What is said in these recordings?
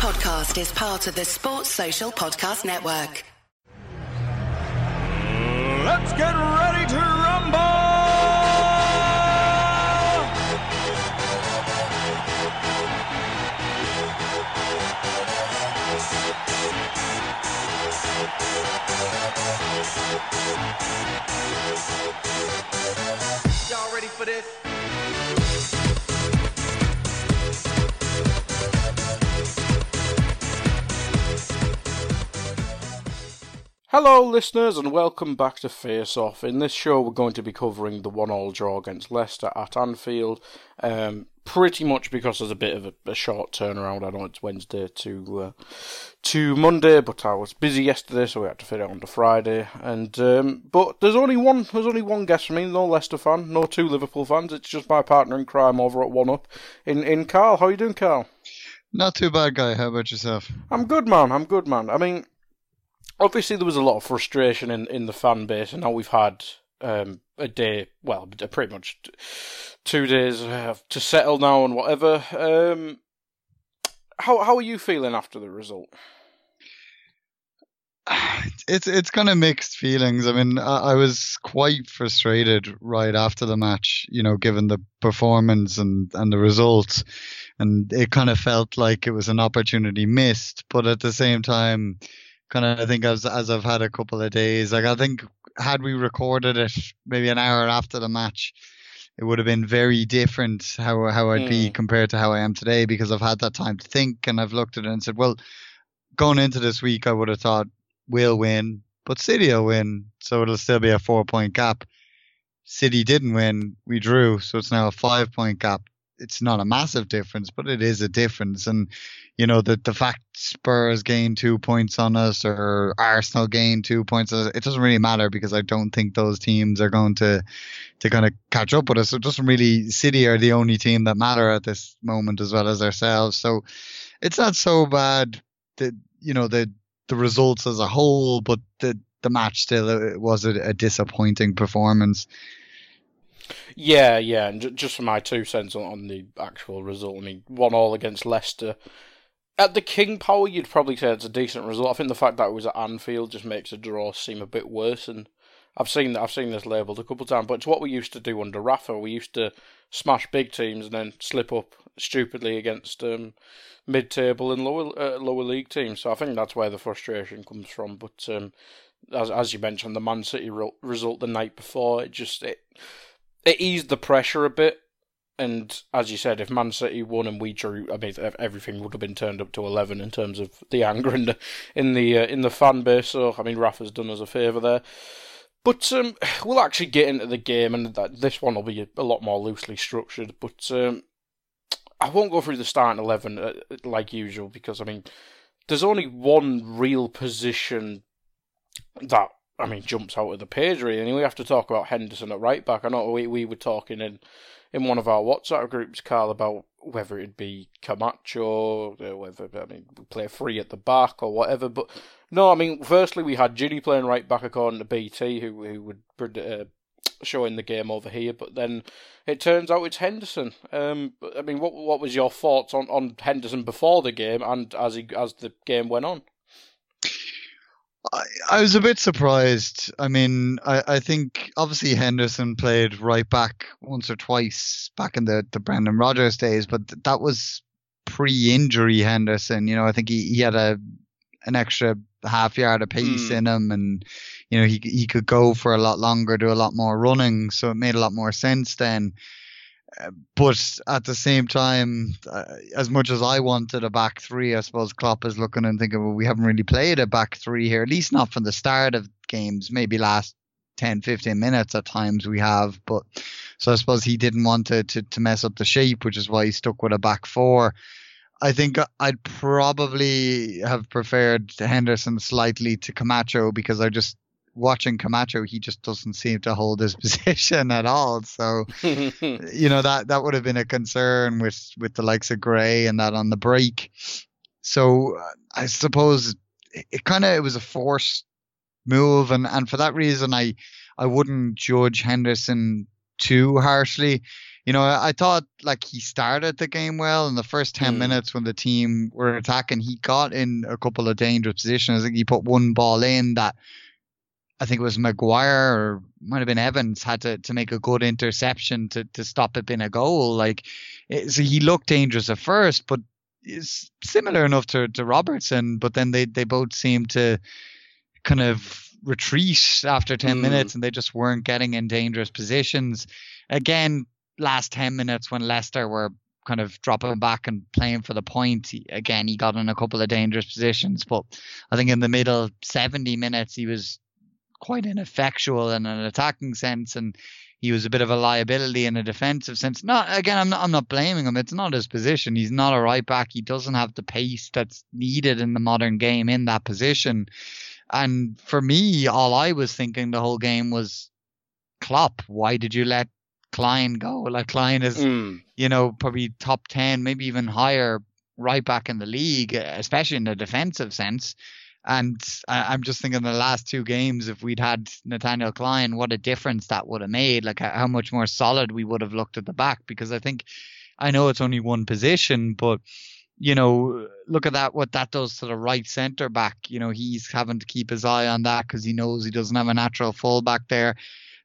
podcast is part of the Sports Social Podcast Network. Let's get ready to rumble! Y'all ready for this? Hello, listeners, and welcome back to Face Off. In this show, we're going to be covering the one-all draw against Leicester at Anfield. Um, pretty much because there's a bit of a, a short turnaround. I know it's Wednesday to uh, to Monday, but I was busy yesterday, so we had to fit it on to Friday. And um, but there's only one there's only one guest for me, no Leicester fan, no two Liverpool fans. It's just my partner in crime over at One Up in in Karl. How you doing, Karl? Not too bad, Guy. How about yourself? I'm good, man. I'm good, man. I mean, obviously there was a lot of frustration in, in the fan base, and now we've had um, a day, well, pretty much two days uh, to settle now and whatever. Um, how how are you feeling after the result? It's it's kind of mixed feelings. I mean, I, I was quite frustrated right after the match. You know, given the performance and and the results, and it kind of felt like it was an opportunity missed. But at the same time, kind of I think as as I've had a couple of days, like I think had we recorded it maybe an hour after the match, it would have been very different how how I'd be Mm. compared to how I am today because I've had that time to think and I've looked at it and said, well, going into this week, I would have thought we'll win, but City will win, so it'll still be a four point gap. City didn't win, we drew, so it's now a five point gap. It's not a massive difference, but it is a difference. And you know the the fact Spurs gained two points on us or Arsenal gained two points, us, it doesn't really matter because I don't think those teams are going to to kind of catch up with us. It doesn't really. City are the only team that matter at this moment as well as ourselves. So it's not so bad. The you know the the results as a whole, but the the match still uh, was a, a disappointing performance. Yeah, yeah, and ju- just for my two cents on, on the actual result, I mean, one all against Leicester. At the King Power, you'd probably say it's a decent result. I think the fact that it was at Anfield just makes a draw seem a bit worse. And I've seen that I've seen this labelled a couple of times, but it's what we used to do under Rafa. We used to smash big teams and then slip up stupidly against um, mid-table and lower uh, lower league teams. So I think that's where the frustration comes from. But um, as as you mentioned, the Man City result the night before, it just it it eased the pressure a bit. And as you said, if Man City won and we drew, I mean, everything would have been turned up to eleven in terms of the anger in the in the uh, in the fan base. So I mean, Rafa's done us a favour there. But um, we'll actually get into the game, and that, this one will be a, lot more loosely structured. But um, I won't go through the starting eleven uh, like usual because I mean, there's only one real position that I mean jumps out of the page really, and we have to talk about Henderson at right back. I know we we were talking in in one of our WhatsApp groups, Karl, about whether it'd be Camacho, whether I mean we play free at the back or whatever. But no, I mean, firstly we had Gini playing right back according to BT, who who would uh, showing the game over here. But then it turns out it's Henderson. Um, I mean, what what was your thoughts on, on Henderson before the game and as he as the game went on? I, I was a bit surprised. I mean, I, I think obviously Henderson played right back once or twice back in the, the Brendan Rodgers days, but th- that was pre-injury Henderson. You know, I think he, he had a an extra half yard of pace Hmm. in him, and you know he he could go for a lot longer, do a lot more running, so it made a lot more sense then. But at the same time, uh, as much as I wanted a back three, I suppose Klopp is looking and thinking, well, we haven't really played a back three here, at least not from the start of games, maybe last 10, 15 minutes at times we have. But so I suppose he didn't want to, to, to mess up the shape, which is why he stuck with a back four. I think I'd probably have preferred Henderson slightly to Camacho because I just watching Camacho, he just doesn't seem to hold his position at all. So you know that that would have been a concern with with the likes of Gray and that on the break. So I suppose it, it kind of it was a forced move, and and for that reason, I I wouldn't judge Henderson too harshly. you know, I, I thought like he started the game well in the first 10 Mm. minutes when the team were attacking. He got in a couple of dangerous positions. I think he put one ball in that I think it was Maguire or might have been Evans had to, to make a good interception to, to stop it being a goal. Like, it, so he looked dangerous at first, but is similar enough to, to Robertson. But then they, they both seemed to kind of retreat after 10 Mm. minutes and they just weren't getting in dangerous positions. Again, last 10 minutes when Leicester were kind of dropping back and playing for the point, again, he got in a couple of dangerous positions. But I think in the middle 70 minutes, he was quite ineffectual in an attacking sense and he was a bit of a liability in a defensive sense. Not again, I'm not I'm not blaming him. It's not his position. He's not a right back. He doesn't have the pace that's needed in the modern game in that position. And for me, all I was thinking the whole game was Klopp, why did you let Clyne go? Like Clyne is Mm. you know, probably top 10, maybe even higher right back in the league, especially in the defensive sense. And I, I'm just thinking the last two games, if we'd had Nathaniel Clyne, what a difference that would have made. Like how how much more solid we would have looked at the back. Because I think, I know it's only one position, but you know, look at that, what that does to the right centre back. You know, he's having to keep his eye on that because he knows he doesn't have a natural fullback there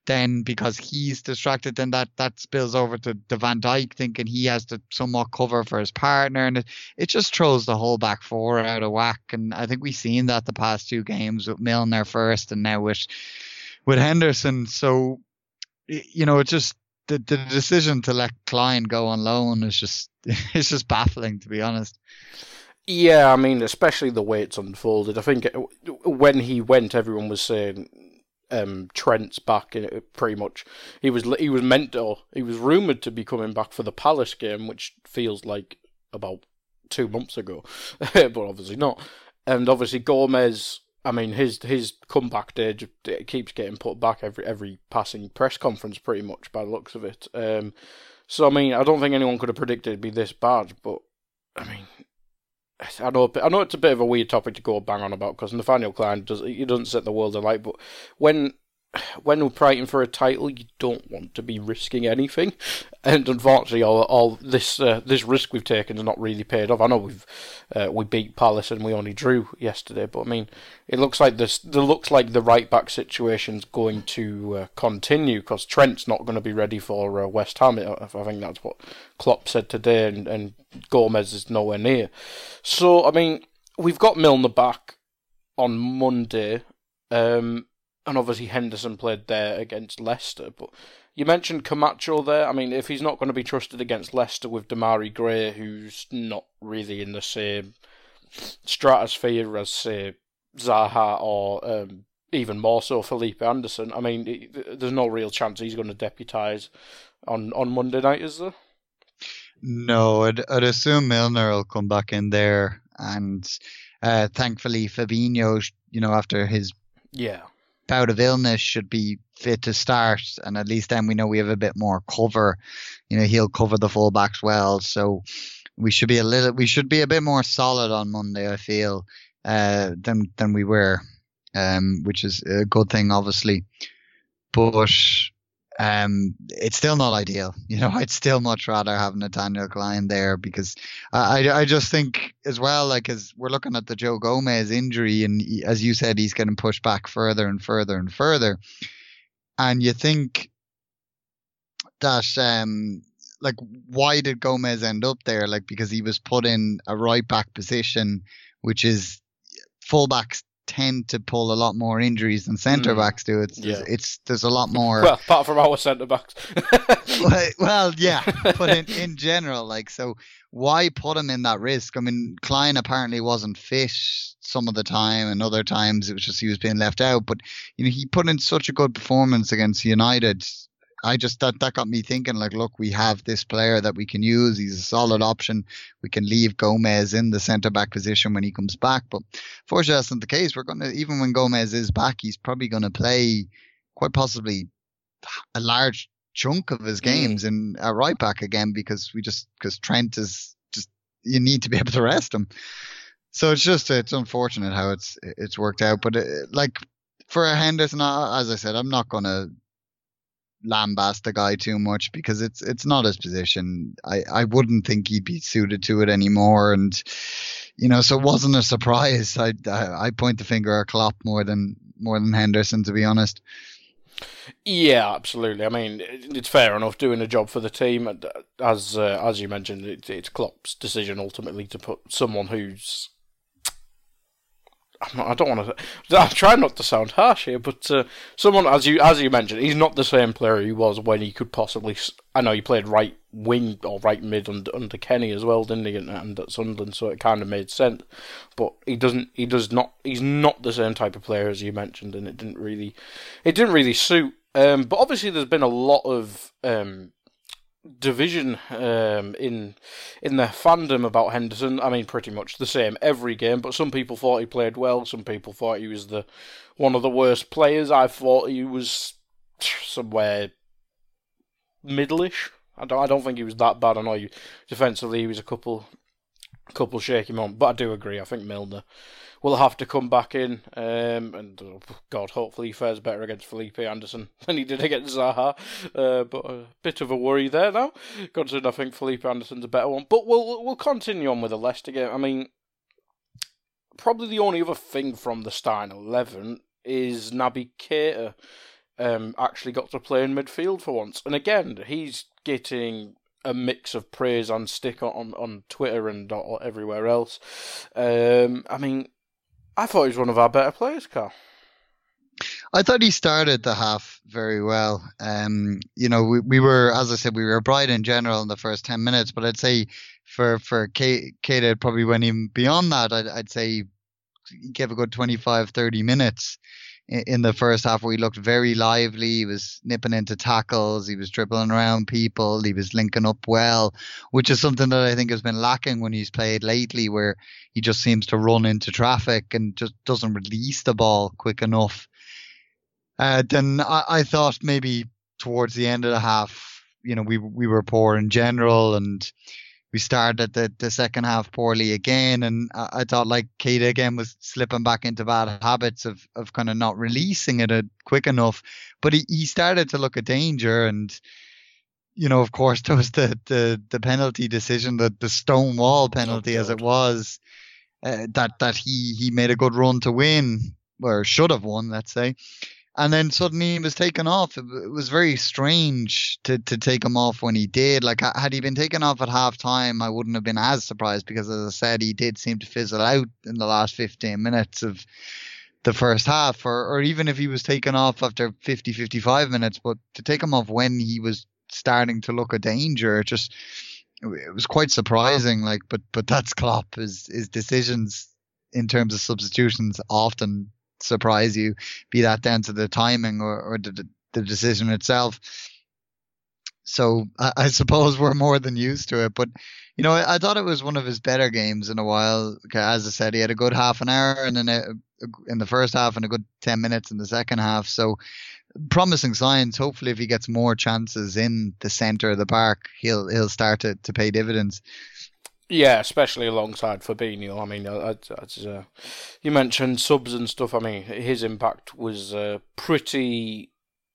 then because he's distracted, then that that spills over to, to Van Dijk thinking he has to somewhat cover for his partner, and it, it just throws the whole back four out of whack. And I think we've seen that the past two games with Milner first, and now with with Henderson. So you know, it's just the the decision to let Clyne go on loan is just it's just baffling to be honest. Yeah, I mean, especially the way it's unfolded. I think uh, when he went, everyone was saying um, Trent's back. And it, pretty much, he was he was meant to, he was rumored to be coming back for the Palace game, which feels like about two months ago, but obviously not. And obviously Gomez. I mean, his his comeback day keeps getting put back every every passing press conference, pretty much by the looks of it. Um, so I mean, I don't think anyone could have predicted it'd be this bad, but I mean, I know, I know it's a bit of a weird topic to go bang on about because Nathaniel Clyne does he doesn't set the world alight, but when when we're fighting for a title, you don't want to be risking anything, and unfortunately, all, all this uh, this risk we've taken has not really paid off. I know we've uh, we beat Palace and we only drew yesterday, but I mean, it looks like this. It looks like the right back situation's going to uh, continue because Trent's not going to be ready for uh, West Ham. I I think that's what Klopp said today, and, and Gomez is nowhere near. So I mean, we've got Milner back on Monday. Um, and obviously Henderson played there against Leicester. But you mentioned Camacho there. I mean, if he's not going to be trusted against Leicester with Demarai Gray, who's not really in the same stratosphere as say Zaha or um, even more so Felipe Anderson, I mean, it, there's no real chance he's going to deputise on on Monday night, is there? No, I'd, I'd assume Milner will come back in there, and uh, thankfully Fabinho, you know, after his Yeah. Bout of illness, should be fit to start, and at least then we know we have a bit more cover. You know, he'll cover the fullbacks well, so we should be a little, we should be a bit more solid on Monday. I feel uh, than than we were, um, which is a good thing, obviously, but um, it's still not ideal. You know, I'd still much rather have Nathaniel Clyne there because I, I, just think as well, like as we're looking at the Joe Gomez injury, and as you said, he's getting pushed back further and further and further, and you think that um like why did Gomez end up there? Like because he was put in a right back position, which is fullbacks tend to pull a lot more injuries than centre Mm. backs do. It's, Yeah. it's there's a lot more. Well, apart from our centre backs. well, well, yeah, but in, in general, like, so why put him in that risk? I mean, Clyne apparently wasn't fit some of the time, and other times it was just he was being left out. But you know, he put in such a good performance against United. I just that that got me thinking. Like, look, we have this player that we can use. He's a solid option. We can leave Gomez in the centre back position when he comes back. But fortunately, that's not the case. We're gonna even when Gomez is back, he's probably gonna play quite possibly a large chunk of his games in at right back again because we just because Trent is just you need to be able to rest him. So it's just it's unfortunate how it's it's worked out. But it, like for Henderson, uh, as I said, I'm not gonna lambast the guy too much because it's it's not his position. I, I wouldn't think he'd be suited to it anymore, and you know, so it wasn't a surprise. I I, I point the finger at Klopp more than more than Henderson, to be honest. Yeah, absolutely. I mean, it's fair enough doing a job for the team. As uh, as you mentioned, it, it's Klopp's decision ultimately to put someone who's not, I don't want to. I'm trying not to sound harsh here, but uh, someone as you as you mentioned, he's not the same player he was when he could possibly. I know he played right wing or right mid under, under Kenny as well, didn't he? And, and at Sunderland, so it kind of made sense. But he doesn't. He does not. He's not the same type of player as you mentioned, and it didn't really. It didn't really suit. Um, but obviously, there's been a lot of um, division um, in in the fandom about Henderson. I mean, pretty much the same every game. But some people thought he played well. Some people thought he was the one of the worst players. I thought he was somewhere middleish. I don't. I don't think he was that bad. I know defensively he was a couple couple shaky moments, but I do agree. I think Milner will have to come back in, um, and oh, God, hopefully he fares better against Felipe Anderson than he did against Zaha. Uh, but a bit of a worry there now, considering I think Felipe Anderson's a better one. But we'll we'll continue on with the Leicester game. I mean, probably the only other thing from the starting eleven is Naby Keita. Um, actually got to play in midfield for once, and again he's getting a mix of praise and stick on on Twitter and everywhere else. Um, I mean, I thought he was one of our better players, Karl. I thought he started the half very well. Um, you know, we, we were, as I said, we were bright in general in the first 10 minutes, but I'd say for, for Keita, probably went even beyond that. I'd, I'd say he gave a good 25, 30 minutes in the first half where he looked very lively. He was nipping into tackles. He was dribbling around people. He was linking up well, which is something that I think has been lacking when he's played lately, where he just seems to run into traffic and just doesn't release the ball quick enough. Uh, then I, I thought maybe towards the end of the half, you know, we we were poor in general and we started the, the second half poorly again, and I, I thought like Keita again was slipping back into bad habits of of kind of not releasing it uh, quick enough. But he, he started to look a danger, and you know, of course, there was the the, the penalty decision, the the stone wall penalty, oh, as it was, uh, that that he he made a good run to win, or should have won, let's say and then suddenly he was taken off. It, was very strange to, to take him off when he did. Like, had he been taken off at half time, I wouldn't have been as surprised because, as I said, he did seem to fizzle out in the last 15 minutes of the first half, or, or even if he was taken off after 50, 55 minutes. But to take him off when he was starting to look a danger, it just it was quite surprising. Like, but but that's Klopp. His his decisions in terms of substitutions often surprise you, be that down to the timing or, or the, the decision itself. So I, I, suppose we're more than used to it. But you know, I, I, thought it was one of his better games in a while. As I said, he had a good half an hour and then a, in the first half and a good ten minutes in the second half. So promising signs. Hopefully, if he gets more chances in the centre of the park, he'll he'll start to, to pay dividends. Yeah, especially alongside Fabinho. I mean, as uh, you mentioned subs and stuff. I mean, his impact was uh, pretty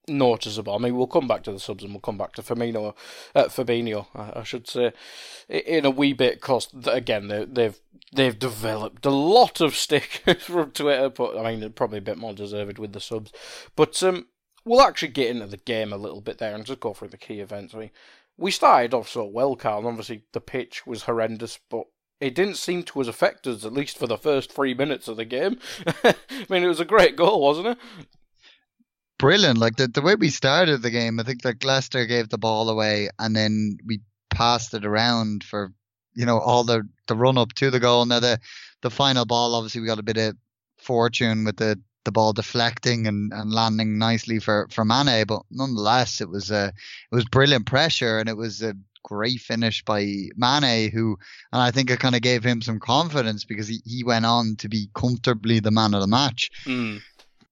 noticeable. I mean, we'll come back to the subs and we'll come back to Firmino, uh, Fabinho, I, I, should say, in a wee bit. Cause again, they, they've they've developed a lot of stick from Twitter, but I mean, probably a bit more deserved with the subs. But um, we'll actually get into the game a little bit there and just go through the key events. I mean, we started off so well, Karl. Obviously, the pitch was horrendous, but it didn't seem to have affected us, at least for the first three minutes of the game. I mean, it was a great goal, wasn't it? Brilliant. Like the, the way we started the game, I think that Leicester gave the ball away and then we passed it around for, you know, all the, the run up to the goal. Now, the, the final ball, obviously, we got a bit of fortune with the the ball deflecting and, and landing nicely for, for Mane, but nonetheless, it was a it was brilliant pressure and it was a great finish by Mane, who and I think it kind of gave him some confidence because he, he went on to be comfortably the man of the match. Mm.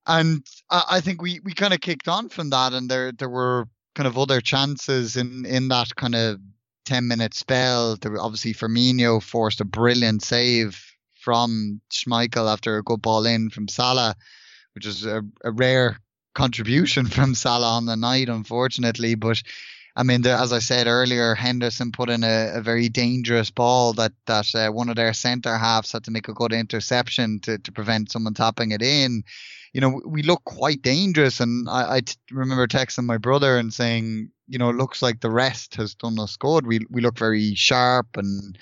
And I, I think we, we kind of kicked on from that, and there there were kind of other chances in in that kind of 10 minute spell. There obviously Firmino forced a brilliant save from Schmeichel after a good ball in from Salah which is a, a rare contribution from Salah on the night, unfortunately. But I mean, the, as I said earlier, Henderson put in a, a very dangerous ball that that uh, one of their centre halves had to make a good interception to, to prevent someone tapping it in. You know, we look quite dangerous, and I, I t- remember texting my brother and saying, you know, it looks like the rest has done us good. We we look very sharp and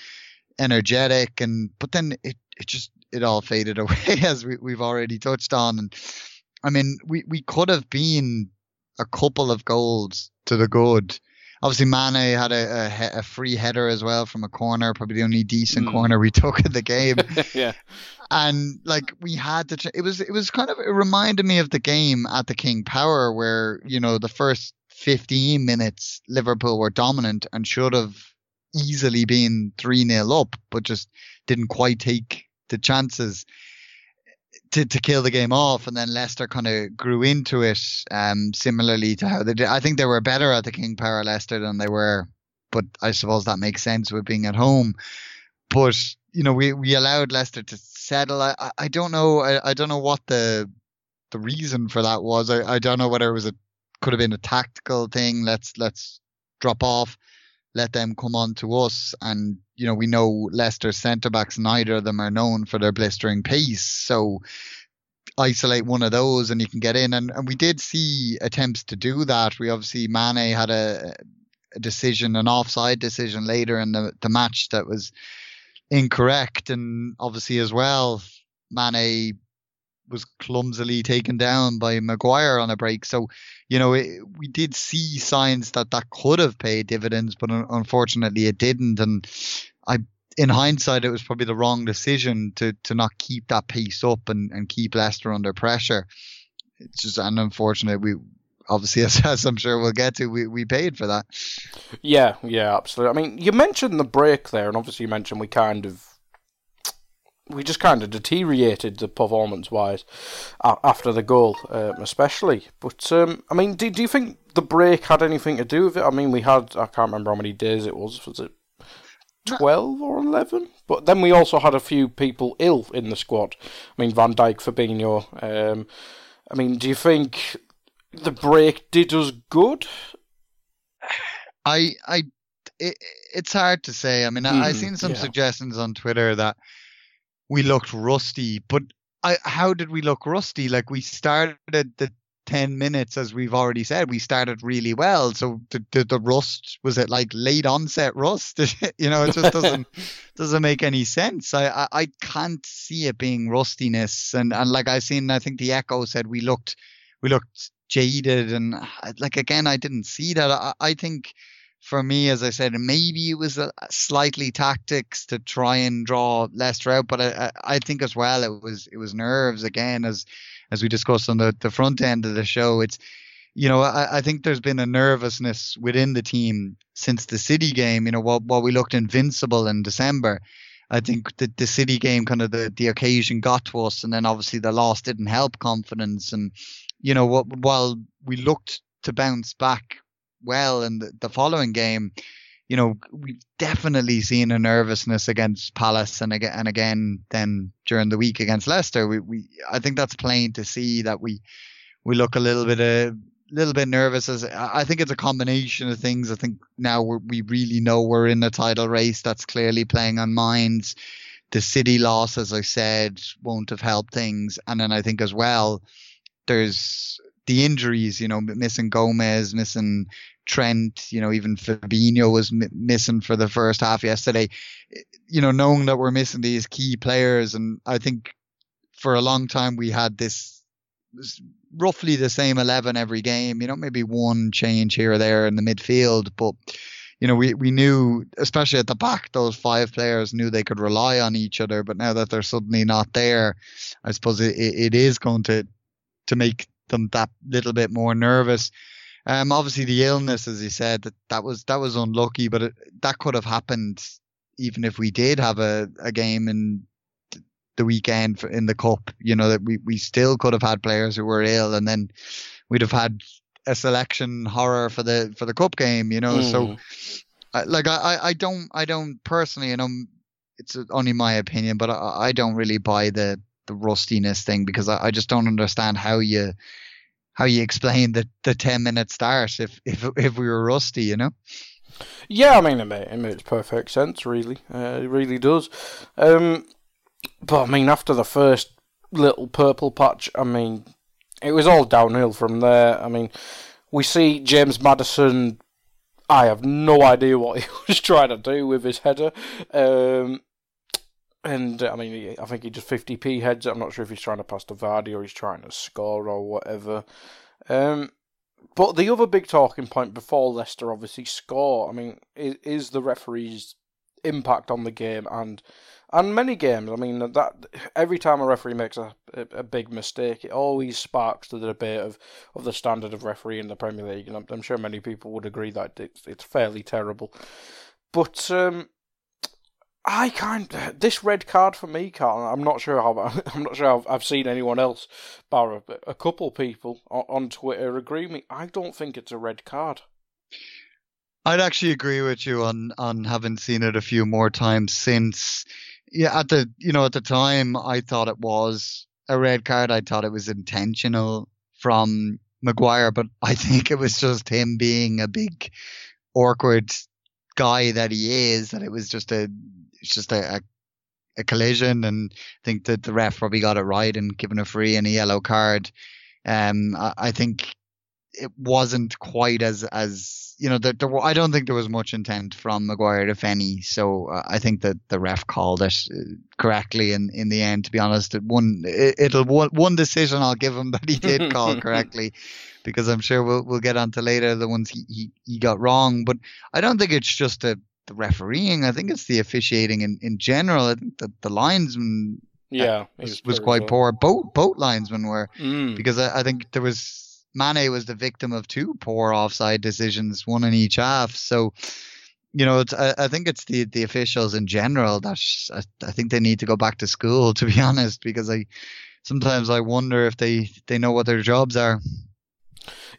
energetic, and but then it it just it all faded away as we, we've already touched on. And I mean, we, we could have been a couple of goals to the good. Obviously, Mane had a, a, a free header as well from a corner, probably the only decent mm. corner we took in the game. yeah, and like we had to. It was it was kind of it reminded me of the game at the King Power where you know the first 15 minutes Liverpool were dominant and should have easily been 3 0 up, but just didn't quite take the chances to, to kill the game off, and then Leicester kind of grew into it. Um, similarly to how they did, I think they were better at the King Power Leicester than they were, but I suppose that makes sense with being at home. But you know, we we allowed Leicester to settle. I I don't know. I, I don't know what the the reason for that was. I, I don't know whether it was a could have been a tactical thing. Let's let's drop off let them come on to us. And, you know, we know Leicester centre backs, neither of them are known for their blistering pace. So isolate one of those and you can get in. And, and we did see attempts to do that. We obviously, Mane had a, a decision, an offside decision later in the, the match that was incorrect. And obviously, as well, Mane was clumsily taken down by Maguire on a break. So, you know, it, we did see signs that that could have paid dividends, but unfortunately it didn't. And I, in hindsight, it was probably the wrong decision to to not keep that pace up and, and keep Leicester under pressure. It's just an unfortunate. We obviously, as, as I'm sure we'll get to, we, we paid for that. Yeah, yeah, absolutely. I mean, you mentioned the break there, and obviously you mentioned we kind of we just kind of deteriorated the performance wise after the goal, um, especially. But um, I mean, do, do you think the break had anything to do with it? I mean, we had I can't remember how many days it was. Was it twelve or eleven? But then we also had a few people ill in the squad. I mean, Van Dijk, Fabinho. Um, I mean, do you think the break did us good? I I it, it's hard to say. I mean, mm, I, have seen some yeah. suggestions on Twitter that we looked rusty. But I, how did we look rusty? Like we started the 10 minutes, as we've already said, we started really well. So the, the, the rust, was it like late onset rust? you know, it just doesn't, doesn't make any sense. I, I, I, can't see it being rustiness. And, and like I seen, I think the echo said we looked, we looked jaded and like, again, I didn't see that. I, I think, for me, as I said, maybe it was slightly tactics to try and draw Leicester out, but I, I think as well it was it was nerves again as as we discussed on the, the front end of the show. It's you know I, I think there's been a nervousness within the team since the City game. You know while while we looked invincible in December. I think the, the City game kind of the, the occasion got to us, and then obviously the loss didn't help confidence. And you know, while we looked to bounce back well in the, the following game, you know, we've definitely seen a nervousness against Palace and again and again then during the week against Leicester. We, we I think that's plain to see that we we look a little bit a little bit nervous as I think it's a combination of things. I think now we really know we're in the title race. That's clearly playing on minds. The City loss, as I said, won't have helped things. And then I think as well, there's the injuries, you know, missing Gomez, missing Trent, you know, even Fabinho was m- missing for the first half yesterday. You know, knowing that we're missing these key players, and I think for a long time we had this, roughly the same 11 every game, you know, maybe one change here or there in the midfield, but you know, we, we knew, especially at the back, those five players knew they could rely on each other. But now that they're suddenly not there, I suppose it, it is going to to make them that little bit more nervous. Um, obviously the illness, as you said, that, that was that was unlucky, but it, that could have happened even if we did have a, a game in the weekend in the cup. You know that we, we still could have had players who were ill, and then we'd have had a selection horror for the for the cup game. You know, mm. so like I, I don't I don't personally, you know, it's only my opinion, but I, I don't really buy the the rustiness thing because I, I just don't understand how you how you explain the the ten minute start if if if we were rusty, you know. Yeah, I mean, it, it makes perfect sense, really. Uh, it really does. Um, but I mean, after the first little purple patch, I mean, it was all downhill from there. I mean, we see James Maddison. I have no idea what he was trying to do with his header. Um, and I mean, I think he just 50p heads. I'm not sure if he's trying to pass to Vardy or he's trying to score or whatever. Um, but the other big talking point before Leicester obviously score, I mean, is, is the referee's impact on the game and and many games. I mean that every time a referee makes a, a, a, big mistake, it always sparks the debate of, of the standard of referee in the Premier League, and I'm, I'm sure many people would agree that it's, it's fairly terrible. But um, I kind this red card for me, Karl. I'm not sure how I'm not sure I've, seen anyone else, bar a, a couple people on, on Twitter agree me. I don't think it's a red card. I'd actually agree with you on on having seen it a few more times since. Yeah, at the you know at the time I thought it was a red card. I thought it was intentional from Maguire, but I think it was just him being a big awkward guy that he is. That it was just a it's just a, a, a collision, and I think that the ref probably got it right and given a free and a yellow card. Um, I, I think it wasn't quite as as you know, there, there, I don't think there was much intent from Maguire, if any. So uh, I think that the ref called it uh, correctly in, in the end. To be honest, it one it, will one, one decision I'll give him that he did call correctly, because I'm sure we'll we'll get onto later the ones he, he, he got wrong. But I don't think it's just the the refereeing. I think it's the officiating in, in general. I think the, the linesman yeah was, was quite well. poor. Both both linesmen were mm. because I, I think there was Mane was the victim of two poor offside decisions, one in each half. So, you know, I, I, think it's the, the officials in general that I, I, think they need to go back to school, to be honest, because I sometimes I wonder if they, they know what their jobs are.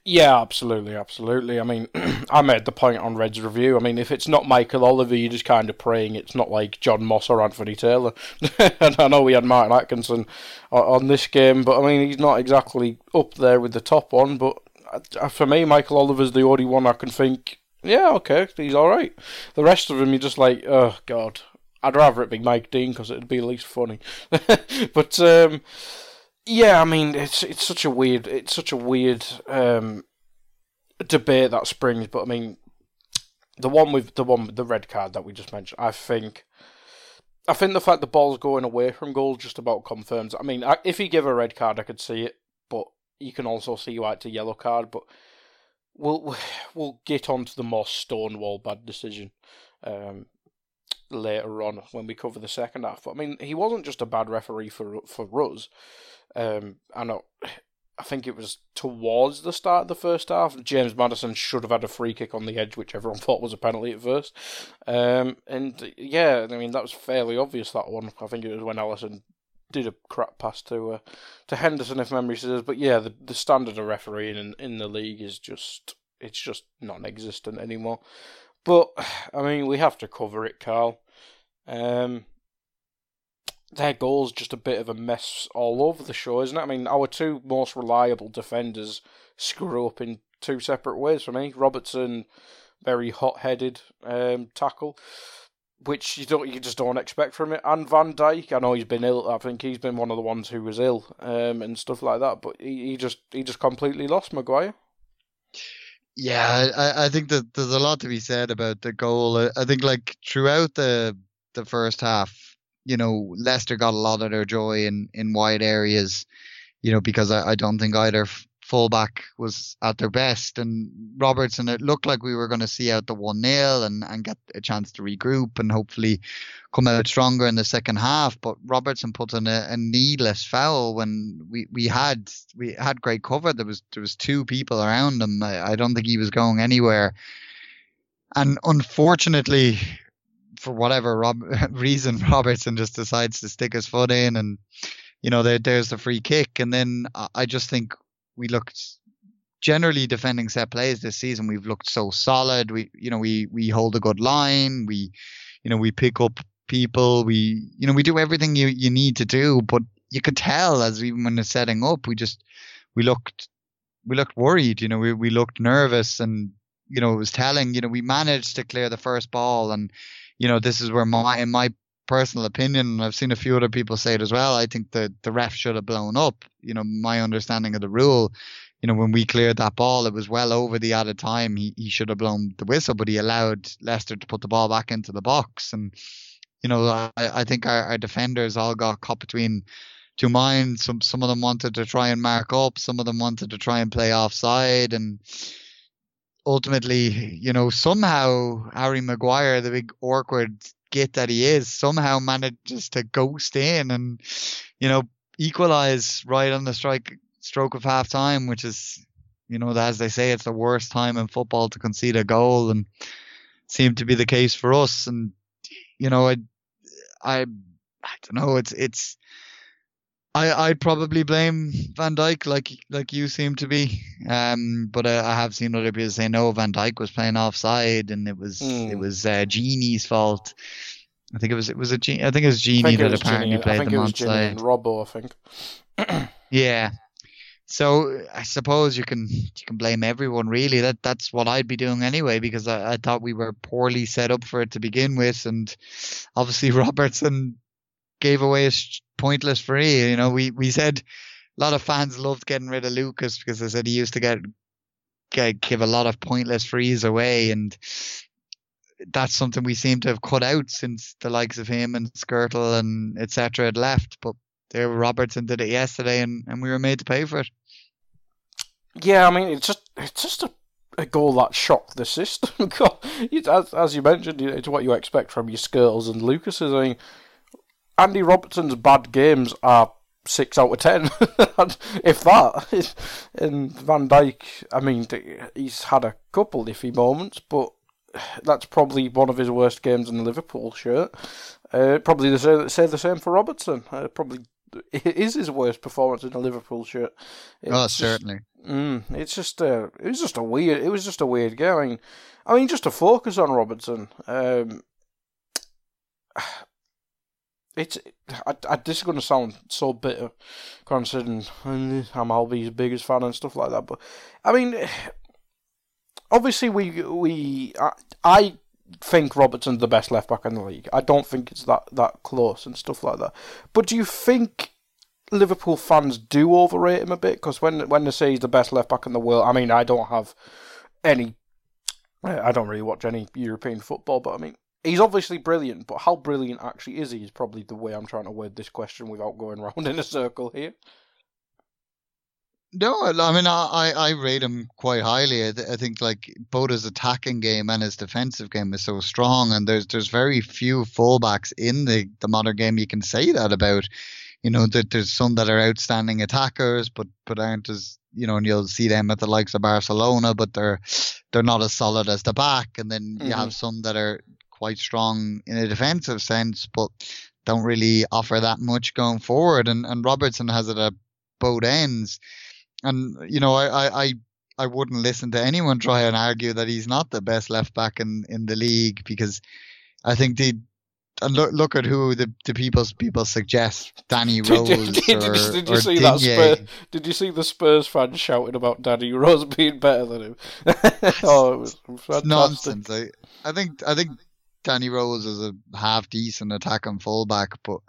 Yeah, absolutely, absolutely. I mean, I made the point on Red's review. I mean, if it's not Michael Oliver, you're just kind of praying it's not like John Moss or Anthony Taylor. and I know we had Martin Atkinson on this game, but I mean, he's not exactly up there with the top one. But uh, for me, Michael Oliver's the only one I can think, yeah, okay, he's all right. The rest of them, you're just like, oh, God. I'd rather it be Mike Dean because it'd be at least funny. but, um, yeah, I mean, it's it's such a weird it's such a weird um, debate that springs. But I mean, the one with the one with the red card that we just mentioned, I think. I think the fact the ball's going away from goal just about confirms. I mean, if he give a red card, I could see it, but you can also see why it's a yellow card. But we'll we'll get on to the more stonewall bad decision um, later on when we cover the second half. But I mean, he wasn't just a bad referee for for us. Um, I know. I think it was towards the start of the first half. James Maddison should have had a free kick on the edge, which everyone thought was a penalty at first. Um, and yeah, I mean that was fairly obvious that one. I think it was when Alisson did a crap pass to uh, to Henderson, if memory serves. But yeah, the the standard of refereeing in, in the league is just it's just non-existent anymore. But I mean, we have to cover it, Karl. Um, their goal's just a bit of a mess all over the show, isn't it? I mean, our two most reliable defenders screw up in two separate ways for me. Robertson, very hot-headed um, tackle, which you don't, you just don't expect from it. And Van Dijk, I know he's been ill. I think he's been one of the ones who was ill um, and stuff like that. But he, he just he just completely lost Maguire. Yeah, I, I think that there's a lot to be said about the goal. I think like throughout the the first half, you know, Leicester got a lot of their joy in, in wide areas, you know, because I, I don't think either fullback was at their best. And Robertson, it looked like we were going to see out the 1 0 and, and get a chance to regroup and hopefully come out stronger in the second half. But Robertson put in a, a needless foul when we, we had we had great cover. There was there was two people around him. I, I don't think he was going anywhere. And unfortunately, for whatever Rob, reason, Robertson just decides to stick his foot in, and you know there, there's the free kick, and then I just think we looked generally defending set plays this season. We've looked so solid. We you know we we hold a good line. We you know we pick up people. We you know we do everything you you need to do, but you could tell as even when they're setting up, we just we looked we looked worried. You know, we we looked nervous, and you know, it was telling. You know, we managed to clear the first ball, and you know, this is where my in my personal opinion, and I've seen a few other people say it as well. I think the the ref should have blown up. You know, my understanding of the rule. You know, when we cleared that ball, it was well over the added time. He he should have blown the whistle, but he allowed Leicester to put the ball back into the box. And you know, I, I think our, our defenders all got caught between two minds. Some some of them wanted to try and mark up, some of them wanted to try and play offside, and ultimately, you know, somehow Harry Maguire, the big awkward git that he is, somehow manages to ghost in and, you know, equalize right on the strike stroke of half time, which is, you know, as they say, it's the worst time in football to concede a goal, and seemed to be the case for us. And you know, I, I, I don't know. It's it's I I'd probably blame Van Dijk like like you seem to be. Um, but I, I have seen other people say no, Van Dijk was playing offside and it was Mm. it was uh, Gini's fault. I think it was it was a Gini, I think it was Gini that was apparently I played think them it was onside. and Robbo, I think. Yeah. So I suppose you can you can blame everyone really. That that's what I'd be doing anyway because I, I thought we were poorly set up for it to begin with, and obviously Robertson gave away a pointless free. You know, we we said a lot of fans loved getting rid of Lucas because they said he used to get, get give a lot of pointless frees away, and that's something we seem to have cut out since the likes of him and Skrtel and etc. had left. But there, Robertson did it yesterday, and, and we were made to pay for it. Yeah, I mean, it's just it's just a, a goal that shocked the system. God, you- as, as you mentioned, it's what you expect from your Skrtels and Lucases. I mean, Andy Robertson's bad games are six out of ten, if that. And Van Dijk, I mean, he's had a couple iffy moments, but that's probably one of his worst games in the Liverpool shirt. Uh, probably the say, say the same for Robertson. Uh, probably it is his worst performance in a Liverpool shirt. Oh, It's just- certainly. Mm, it's just a, it was just a weird, it was just a weird game. I mean, I mean, just to focus on Robertson, um, it's, I, I, this is going to sound so bitter, considering I'm Albi's biggest fan and stuff like that. But I mean, obviously we we I, I think Robertson's the best left back in the league. I don't think it's that that close and stuff like that. But do you think Liverpool fans do overrate him a bit? Because when when they say he's the best left back in the world, I mean I don't have any. I don't really watch any European football, but I mean he's obviously brilliant. But how brilliant actually is he? Is probably the way I'm trying to word this question without going round in a circle here. No, I mean I, I rate him quite highly. I, th- I think like both his attacking game and his defensive game is so strong, and there's there's very few fullbacks in the the modern game you can say that about. You know that there's some that are outstanding attackers, but but aren't as you know, and you'll see them at the likes of Barcelona, but they're they're not as solid as the back. And then you mm-hmm. have some that are quite strong in a defensive sense, but don't really offer that much going forward. And and Robertson has it at both ends. And you know, I, I, I, wouldn't listen to anyone try and argue that he's not the best left back in, in the league because I think the and look look at who the, the people people suggest Danny Did Rose you, did, did, or, you- did you see that Spurs? Did you see the Spurs fans shouting about Danny Rose being better than him? oh, it was fantastic. nonsense. I, I think I think Danny Rose is a half decent attacking fullback, but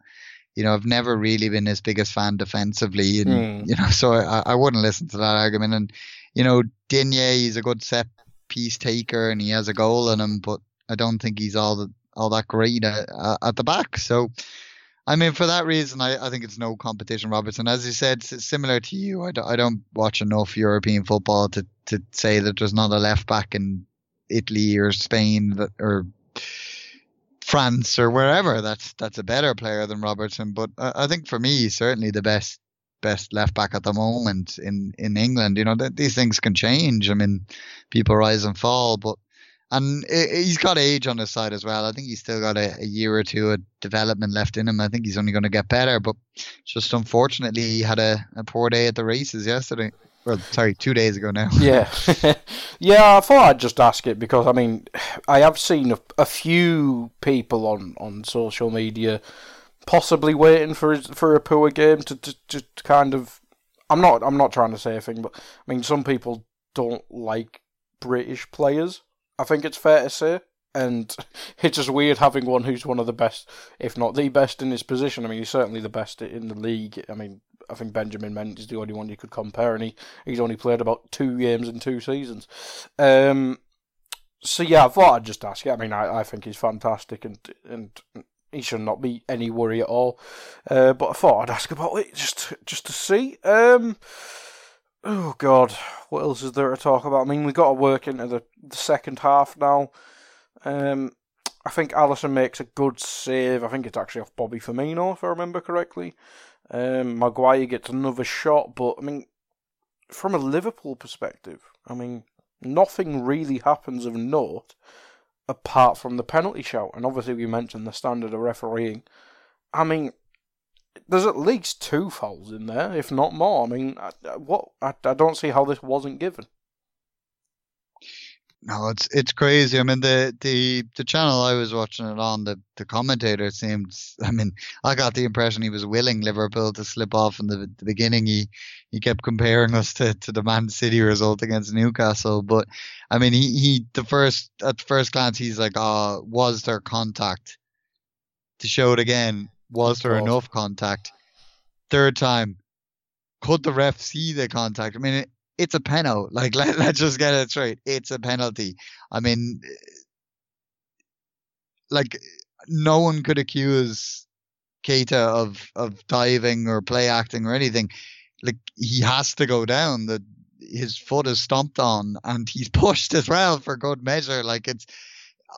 you know I've never really been his biggest fan defensively, and Hmm. you know so I, I wouldn't listen to that argument. And you know Digne, he's a good set piece taker, and he has a goal in him, but I don't think he's all the, all that great at, at the back. So. I mean, for that reason, I, I think it's no competition, Robertson. As you said, similar to you, I don't watch enough European football to, to say that there's not a left back in Italy or Spain that, or France or wherever that's that's a better player than Robertson. But I, I think for me, certainly the best best left back at the moment in in England. You know, th- these things can change. I mean, people rise and fall, but and he's got age on his side as well. I think he's still got a, a year or two of development left in him. I think he's only going to get better, but just unfortunately, he had a, a poor day at the races yesterday. Well, sorry, two days ago now. Yeah, yeah. I thought I'd just ask it because I mean, I have seen a, a few people on, on social media possibly waiting for for a poor game to, to to kind of I'm not I'm not trying to say a thing, but I mean some people don't like British players. I think it's fair to say, and it's just weird having one who's one of the best, if not the best in his position. I mean, he's certainly the best in the league. I mean, I think Benjamin Mendy is the only one you could compare, and he, he's only played about two games in two seasons. Um, so yeah, I thought I'd just ask you. I mean, I, I think he's fantastic, and and he should not be any worry at all. Uh, but I thought I'd ask about it just just to see. Um, oh God, what else is there to talk about? I mean, we got to work into the, the second half now. Um, I think Alisson makes a good save. I think it's actually off Bobby Firmino, if I remember correctly. Um, Maguire gets another shot, but I mean, from a Liverpool perspective, I mean, nothing really happens of note apart from the penalty shout. And obviously, we mentioned the standard of refereeing. I mean, there's at least two fouls in there, if not more. I mean, what I, I don't see how this wasn't given. No, it's it's crazy. I mean, the the the channel I was watching it on, the the commentator seemed. I mean, I got the impression he was willing Liverpool to slip off in the, the beginning. He he kept comparing us to, to the Man City result against Newcastle, but I mean, he he the first at first glance he's like, "Oh, was there contact?" To show it again, was there enough contact? Third time, could the ref see the contact? I mean, it, it's a penalty. Like let, let's just get it straight. It's a penalty. I mean, like no one could accuse Keita of of diving or play acting or anything. Like he has to go down. The his foot is stomped on and he's pushed as well for good measure. Like it's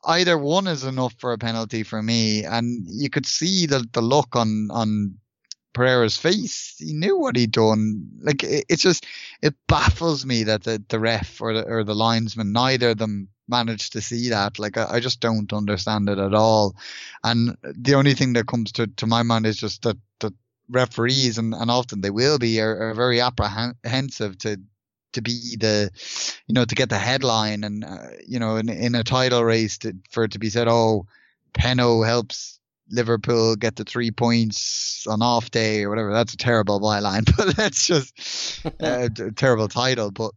either one is enough for a penalty for me. And you could see the the look on on Pereira's face. He knew what he'd done. Like it, it's just it baffles me that the, the ref or the or the linesman, neither of them managed to see that. Like I, I just don't understand it at all. And the only thing that comes to, to my mind is just that the referees and, and often they will be are, are very apprehensive to to be the, you know, to get the headline and, uh, you know, in, in a title race to, for it to be said, oh, Peno helps Liverpool get the three points on off day or whatever. That's a terrible byline, but that's just uh, a, a terrible title. But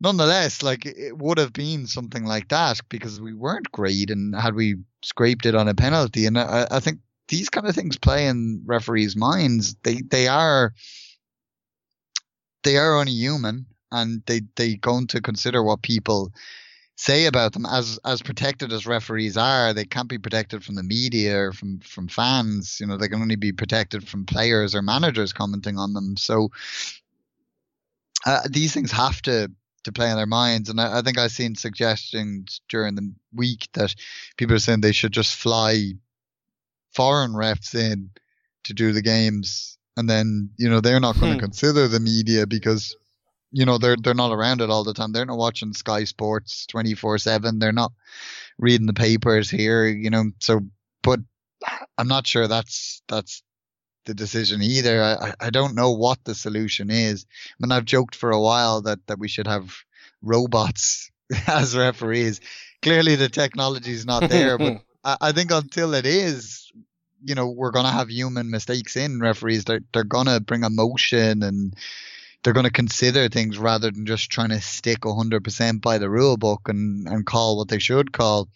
nonetheless, like it would have been something like that because we weren't great, and had we scraped it on a penalty, and I, I think these kind of things play in referees' minds. They they are they are only human, and they they going to consider what people say about them as as protected as referees are they can't be protected from the media or from from fans you know they can only be protected from players or managers commenting on them. So uh, these things have to to play in their minds. And I, I think i've seen suggestions during the week that people are saying they should just fly foreign refs in to do the games. And then you know they're not going to hmm. consider the media because you know they're they're not around it all the time. They're not watching Sky Sports twenty four seven. They're not reading the papers here. You know, so but I'm not sure that's that's the decision either. I I don't know what the solution is. I mean, I've joked for a while that that we should have robots as referees. Clearly, the technology is not there, but I, I think until it is, you know, we're gonna have human mistakes in referees. They're they're gonna bring emotion and they're going to consider things rather than just trying to stick 100% by the rule book and, and call what they should call.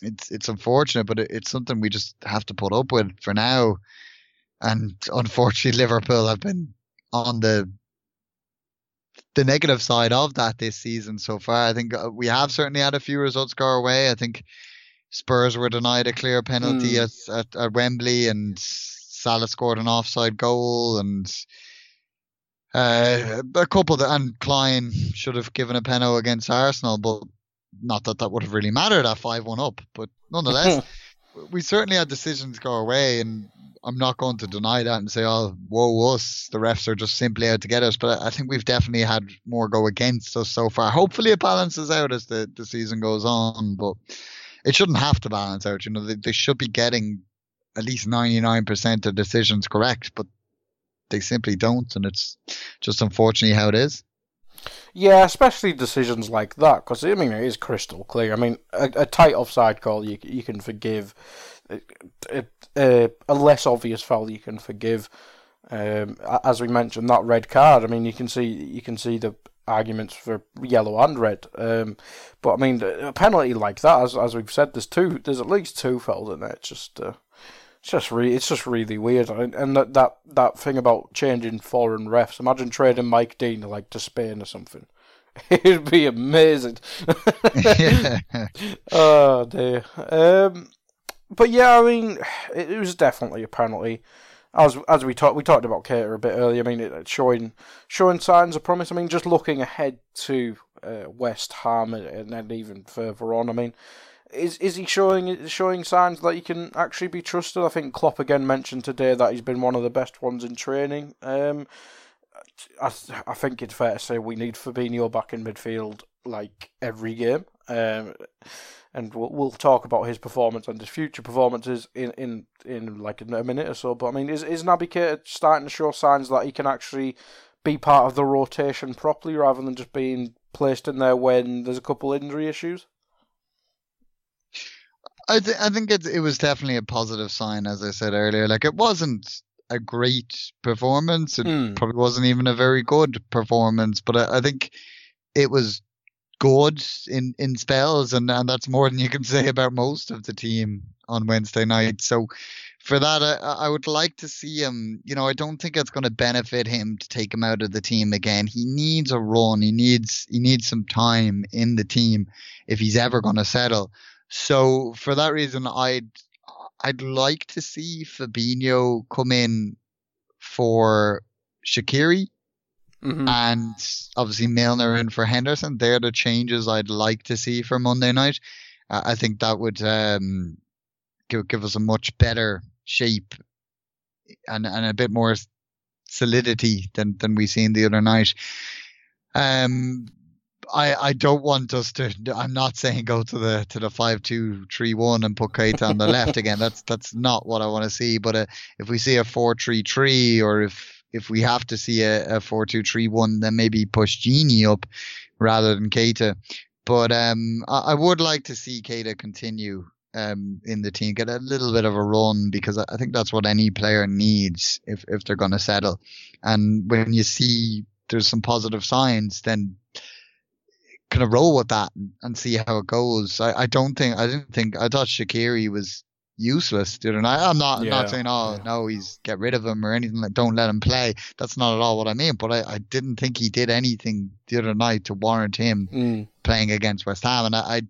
It's it's unfortunate, but it, it's something we just have to put up with for now. And unfortunately, Liverpool have been on the the negative side of that this season so far. I think uh, we have certainly had a few results go our way. I think Spurs were denied a clear penalty mm. at, at, at Wembley, and Salah scored an offside goal, and uh, a couple that and Clyne should have given a penalty against Arsenal, but not that that would have really mattered at five one up. But nonetheless, we certainly had decisions go away, and I'm not going to deny that and say, "Oh, whoa, us, the refs are just simply out to get us." But I think we've definitely had more go against us so far. Hopefully, it balances out as the the season goes on, but it shouldn't have to balance out. You know, they, they should be getting at least 99% of decisions correct, but they simply don't, and it's just unfortunately how it is. Yeah, especially decisions like that, because I mean it is crystal clear. I mean, a, a tight offside call you you can forgive, a, a, a, less obvious foul you can forgive. Um, as we mentioned, that red card. I mean, you can see you can see the arguments for yellow and red. Um, but I mean, a penalty like that, as as we've said, there's two. There's at least two fouls in there. It's just. Uh, it's just really, it's just really weird, and that that that thing about changing foreign refs. Imagine trading Mike Dean like to Spain or something. It'd be amazing. oh dear. Um, but yeah, I mean, it, it was definitely a penalty as as we talked we talked about Keita a bit earlier. I mean, it's showing showing signs of promise. I mean, just looking ahead to uh, West Ham and, and even further on. I mean, is is he showing showing signs that he can actually be trusted? I think Klopp again mentioned today that he's been one of the best ones in training. Um, I I think it's fair to say we need Fabinho back in midfield like every game. Um, and we'll, we'll talk about his performance and his future performances in, in, in like a minute or so. But I mean, is is Naby Keita starting to show signs that he can actually be part of the rotation properly rather than just being placed in there when there's a couple injury issues? I th- I think it it was definitely a positive sign, as I said earlier. Like it wasn't a great performance. It mm. probably wasn't even a very good performance, but I, I think it was good in, in spells, and, and that's more than you can say about most of the team on Wednesday night. So for that, I, I would like to see him. You know, I don't think it's going to benefit him to take him out of the team again. He needs a run. He needs he needs some time in the team if he's ever going to settle. So for that reason, I'd I'd like to see Fabinho come in for Shaqiri Mm-hmm. And obviously Milner in for Henderson. They're the changes I'd like to see for Monday night. Uh, I think that would um, give, give us a much better shape and, and a bit more solidity than, than we seen the other night. Um, I, I don't want us to. I'm not saying go to the to the five two three one and put Keita on the left again. That's that's not what I want to see. But uh, if we see a four three three, or if if we have to see a, four two three one, then maybe push Gini up rather than Keita. But um, I, I, would like to see Keita continue um, in the team, get a little bit of a run because I think that's what any player needs if if they're going to settle. And when you see there's some positive signs, then kind of roll with that and see how it goes. I, I don't think I didn't think I thought Shaqiri was useless the other night. I'm not yeah. not saying oh yeah. no he's get rid of him or anything like don't let him play. That's not at all what I mean. But I, I didn't think he did anything the other night to warrant him mm. playing against West Ham. And I, I,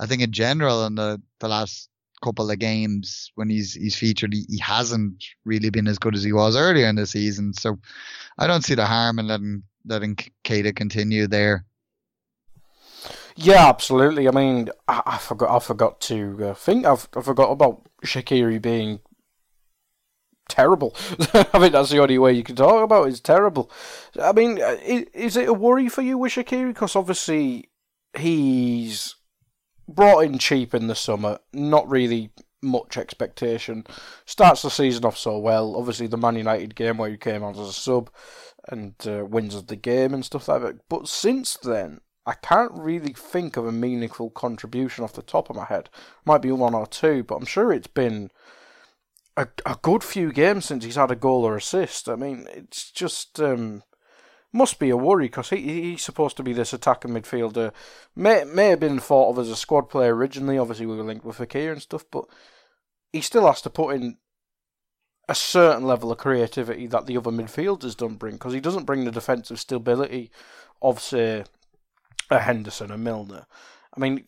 I think in general in the the last couple of games when he's he's featured he, he hasn't really been as good as he was earlier in the season. So I don't see the harm in letting letting Keita continue there. Yeah, absolutely. I mean, I, I forgot. I forgot to uh, think. I've, I forgot about Shaqiri being terrible. I think that's the only way you can talk about. Is terrible. I mean, uh, is, is it a worry for you with Shaqiri? Because obviously he's brought in cheap in the summer. Not really much expectation. Starts the season off so well. Obviously, the Man United game where he came on as a sub and uh, wins the game and stuff like that. But since then, I can't really think of a meaningful contribution off the top of my head. Might be one or two, but I'm sure it's been a, a good few games since he's had a goal or assist. I mean, it's just um, must be a worry because he he's supposed to be this attacking midfielder. May may have been thought of as a squad player originally. Obviously, we were linked with Fekir and stuff, but he still has to put in a certain level of creativity that the other midfielders don't bring because he doesn't bring the defensive stability of say a Henderson, a Milner. I mean,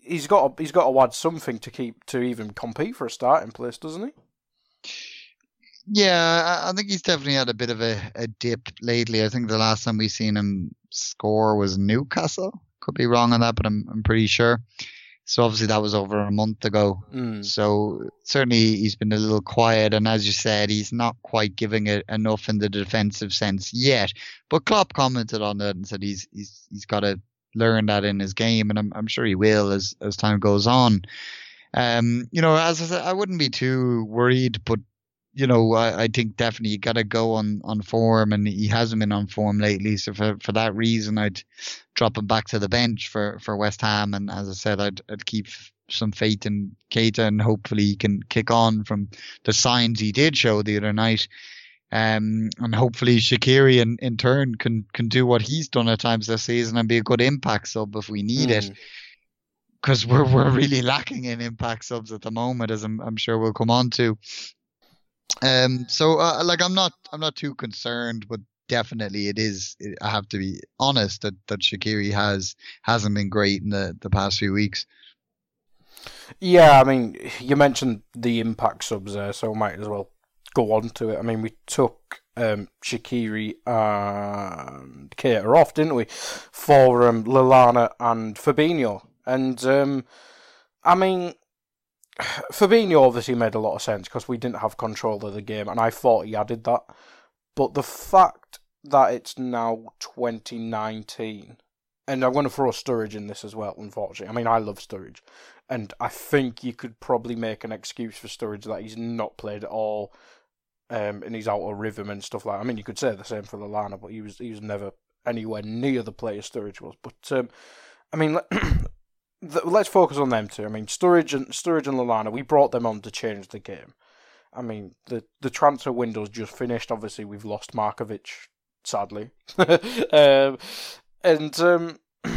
he's got to, he's got to add something to keep to even compete for a starting place, doesn't he? Yeah, I think he's definitely had a bit of a, a dip lately. I think the last time we seen him score was Newcastle. Could be wrong on that, but I'm I'm pretty sure. So obviously that was over a month ago. Mm. So certainly he's been a little quiet, and as you said, he's not quite giving it enough in the defensive sense yet. But Klopp commented on that and said he's he's he's got to learn that in his game, and I'm I'm sure he will as as time goes on. Um, you know, as I said, I wouldn't be too worried, but you know, I, I think definitely you got to go on, on form, and he hasn't been on form lately. So for, for that reason, I'd drop him back to the bench for, for West Ham. And as I said, I'd, I'd keep some faith in Keita, and hopefully he can kick on from the signs he did show the other night. Um, and hopefully Shaqiri in, in turn can can do what he's done at times this season and be a good impact sub if we need mm. it. Because we're we're really lacking in impact subs at the moment, as I'm, I'm sure we'll come on to. Um, so uh, like I'm not I'm not too concerned, but definitely it is. I have to be honest that that Shaqiri has hasn't been great in the the past few weeks. Yeah, I mean, you mentioned the impact subs there, so I might as well go on to it. I mean, we took um, Shaqiri and Keita off, didn't we, for um, Lallana and Fabinho. And um, I mean, Fabinho obviously made a lot of sense because we didn't have control of the game, and I thought he added that. But the fact that it's now 2019, and I'm going to throw Sturridge in this as well, unfortunately. I mean, I love Sturridge, and I think you could probably make an excuse for Sturridge that he's not played at all um, and he's out of rhythm and stuff like. That. I mean, you could say the same for Lallana, but he was he was never anywhere near the player Sturridge was. But um, I mean, let's focus on them two. I mean, Sturridge and Sturridge and Lallana, we brought them on to change the game. I mean, the the transfer window's just finished. Obviously, we've lost Markovic, sadly, um, and. Um,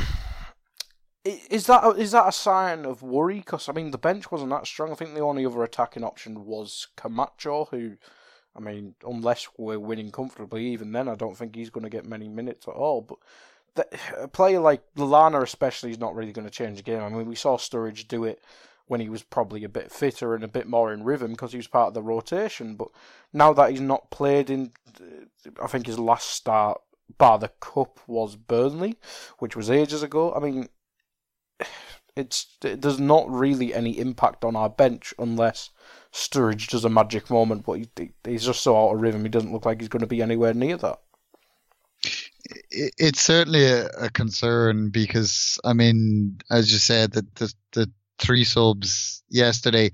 is that is that a sign of worry? Because I mean, the bench wasn't that strong. I think the only other attacking option was Camacho, who I mean, unless we're winning comfortably, even then, I don't think he's going to get many minutes at all. But a player like Lallana, especially, is not really going to change the game. I mean, we saw Sturridge do it when he was probably a bit fitter and a bit more in rhythm because he was part of the rotation. But now that he's not played in, I think his last start, bar the cup, was Burnley, which was ages ago. I mean, it's it, there's not really any impact on our bench unless Sturridge does a magic moment, but he, he's just so out of rhythm. He doesn't look like he's going to be anywhere near that. It's certainly a, a concern because, I mean, as you said, that the, the three subs yesterday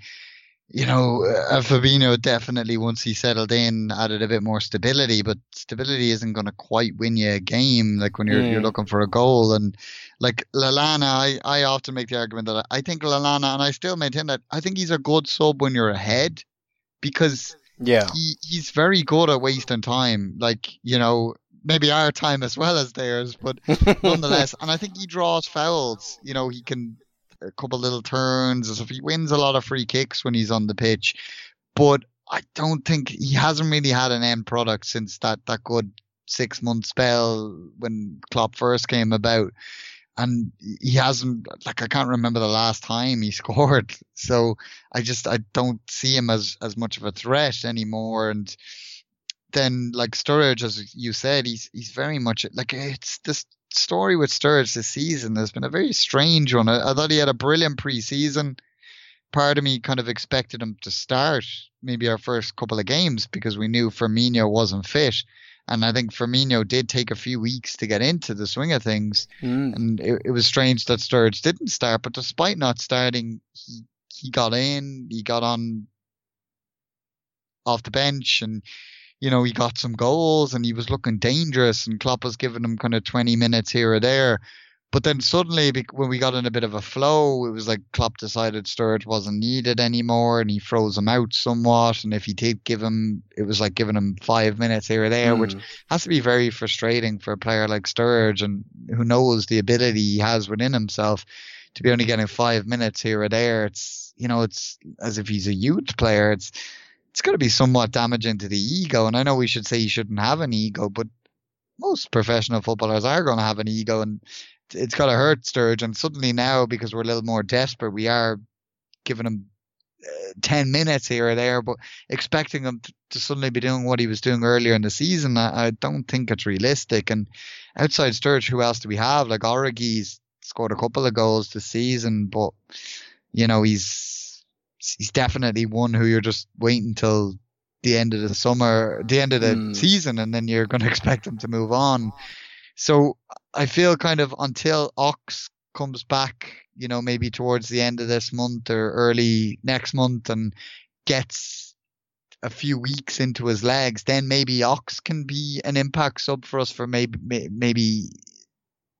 you know, uh, Fabinho definitely once he settled in added a bit more stability, but stability isn't going to quite win you a game. Like when you're mm. you're looking for a goal, and like Lallana, I I often make the argument that I think Lallana, and I still maintain that I think he's a good sub when you're ahead, because yeah, he he's very good at wasting time. Like you know, maybe our time as well as theirs, but nonetheless, and I think he draws fouls. You know, he can a couple little turns. So he wins a lot of free kicks when he's on the pitch, but I don't think he hasn't really had an end product since that that good six month spell when Klopp first came about. And he hasn't like I can't remember the last time he scored. So I just I don't see him as as much of a threat anymore. And then like Sturridge, as you said, he's he's very much like it's this story with Sturridge this season has been a very strange one. I, I thought he had a brilliant preseason. Part of me kind of expected him to start maybe our first couple of games because we knew Firmino wasn't fit. And I think Firmino did take a few weeks to get into the swing of things. Mm. And it, it was strange that Sturridge didn't start. But despite not starting, he, he got in, he got on off the bench and you know, he got some goals and he was looking dangerous and Klopp was giving him kind of 20 minutes here or there. But then suddenly, when we got in a bit of a flow, it was like Klopp decided Sturridge wasn't needed anymore, and he froze him out somewhat. And if he did give him, it was like giving him five minutes here or there, mm. which hmm. has to be very frustrating for a player like Sturridge, and who knows the ability he has within himself to be only getting five minutes here or there. It's you know, it's as if he's a youth player. It's it's going to be somewhat damaging to the ego. And I know we should say he shouldn't have an ego, but most professional footballers are going to have an ego, and it's got to hurt Sturridge. And suddenly now, because we're a little more desperate, we are giving him uh, 10 minutes here or there, but expecting him to, to, suddenly be doing what he was doing earlier in the season, I, I don't think it's realistic. And outside Sturridge, who else do we have? Like Origi's scored a couple of goals this season, but you know he's he's definitely one who you're just waiting until the end of the summer, the end of the mm. season, and then you're going to expect him to move on. So I feel kind of until Ox comes back, you know, maybe towards the end of this month or early next month and gets a few weeks into his legs, then maybe Ox can be an impact sub for us for maybe, maybe,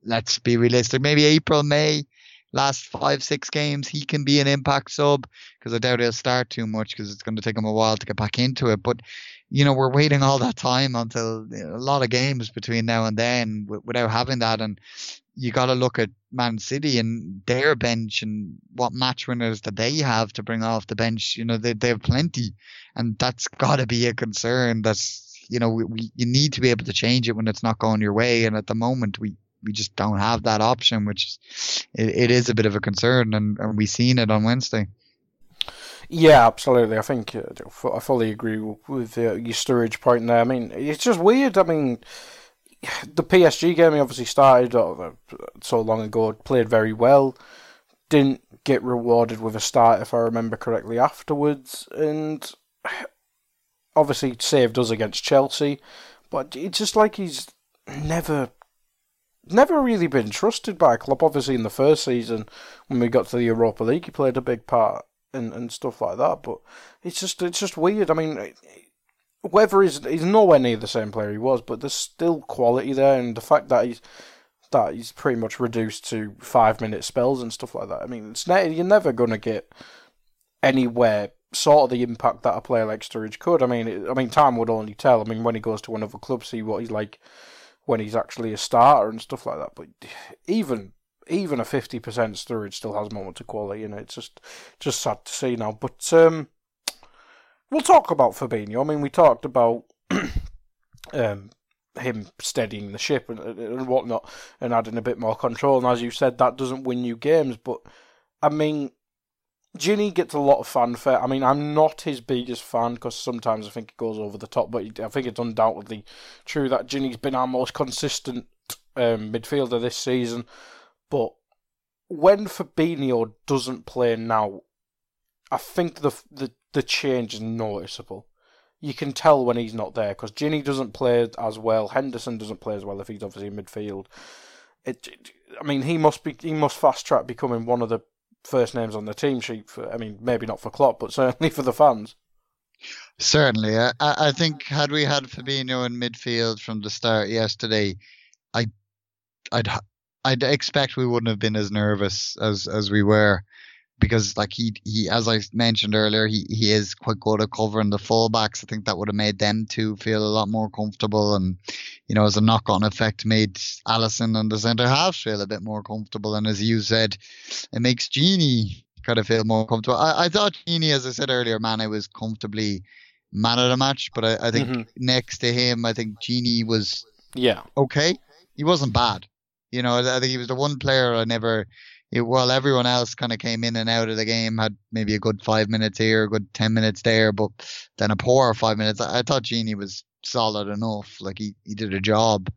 let's be realistic, maybe April, May last five, six games, he can be an impact sub because I doubt he'll start too much because it's going to take him a while to get back into it. But you know, we're waiting all that time until you know, a lot of games between now and then w- without having that. And you got to look at Man City and their bench and what match winners that they have to bring off the bench. You know, they, they have plenty and that's got to be a concern. That's, you know, we, we, you need to be able to change it when it's not going your way. And at the moment, we, we just don't have that option, which it, it is a bit of a concern. And, and we seen it on Wednesday. Yeah, absolutely. I think uh, I fully agree with uh, your Sturridge point there. I mean, it's just weird. I mean, the PSG game obviously started uh, so long ago, played very well, didn't get rewarded with a start if I remember correctly afterwards, and obviously saved us against Chelsea, but it's just like he's never never really been trusted by a club. Obviously, in the first season when we got to the Europa League, he played a big part and, and stuff like that. But it's just it's just weird. I mean, whether he's he's nowhere near the same player he was, but there's still quality there, and the fact that he's that he's pretty much reduced to five minute spells and stuff like that. I mean, it's ne- you're never gonna get anywhere sort of the impact that a player like Sturridge could. I mean, it, I mean, time would only tell. I mean, when he goes to another club, see what he's like when he's actually a starter and stuff like that. But even even a fifty percent Sturridge still has moments of quality, and it's just just sad to see now. But um, we'll talk about Fabinho. I mean, we talked about um, him steadying the ship and, and whatnot, and adding a bit more control. And as you said, that doesn't win you games, but I mean. Gini gets a lot of fanfare. I mean, I'm not his biggest fan because sometimes I think it goes over the top, but I think it's undoubtedly true that Gini's been our most consistent um, midfielder this season. But when Fabinho doesn't play now, I think the the the change is noticeable. You can tell when he's not there because Gini doesn't play as well. Henderson doesn't play as well if he's obviously in midfield. It, it, I mean, he must be he must fast track becoming one of the first names on the team sheet. For I mean, maybe not for Klopp, but certainly for the fans. Certainly, I, I think had we had Fabinho in midfield from the start yesterday, I, I'd I'd expect we wouldn't have been as nervous as as we were because like he he as I mentioned earlier he he is quite good at covering the fullbacks. I think that would have made them two feel a lot more comfortable and you know as a knock on effect made Alisson and the centre half feel a bit more comfortable and as you said it makes Gini kind of feel more comfortable. I, I thought Gini as I said earlier man, I was comfortably man of the match but I, I think mm-hmm. next to him I think Gini was yeah okay. He wasn't bad. You know, I think he was the one player I never while everyone else kind of came in and out of the game, had maybe a good five minutes here, a good ten minutes there, but then a poor five minutes. I, I thought Gini was solid enough. Like he, he did a job.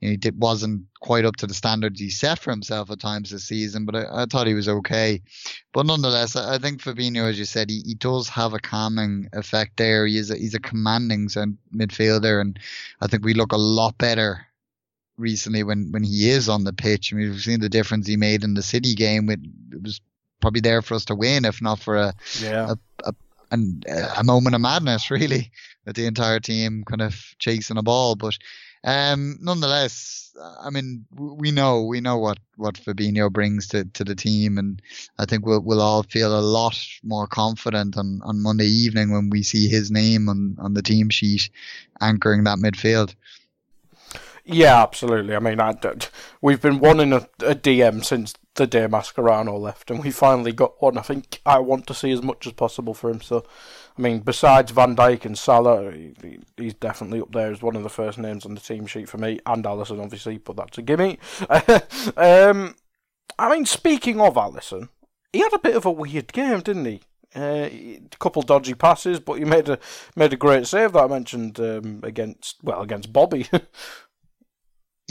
He did, wasn't quite up to the standards he set for himself at times this season, but I, I thought he was okay. But nonetheless, I, I think Fabinho, as you said, he, he does have a calming effect there. He's a, he's a commanding midfielder, and I think we look a lot better recently when, when he is on the pitch. I mean, we've seen the difference he made in the City game. It, it was probably there for us to win, if not for a yeah. a, a, a moment of madness, really, with the entire team kind of chasing a ball. But um, nonetheless, I mean, we know we know what what Fabinho brings to, to the team, and I think we'll we'll all feel a lot more confident on, on Monday evening when we see his name on, on the team sheet anchoring that midfield. Yeah, absolutely. I mean, I, we've been wanting a, a DM since the day Mascherano left, and we finally got one. I think I want to see as much as possible for him. So, I mean, besides Van Dijk and Salah, he, he's definitely up there as one of the first names on the team sheet for me, and Alisson, obviously, but that's a gimme. um, I mean, speaking of Alisson, he had a bit of a weird game, didn't he? Uh, a couple dodgy passes, but he made a made a great save that I mentioned um, against well against Bobby.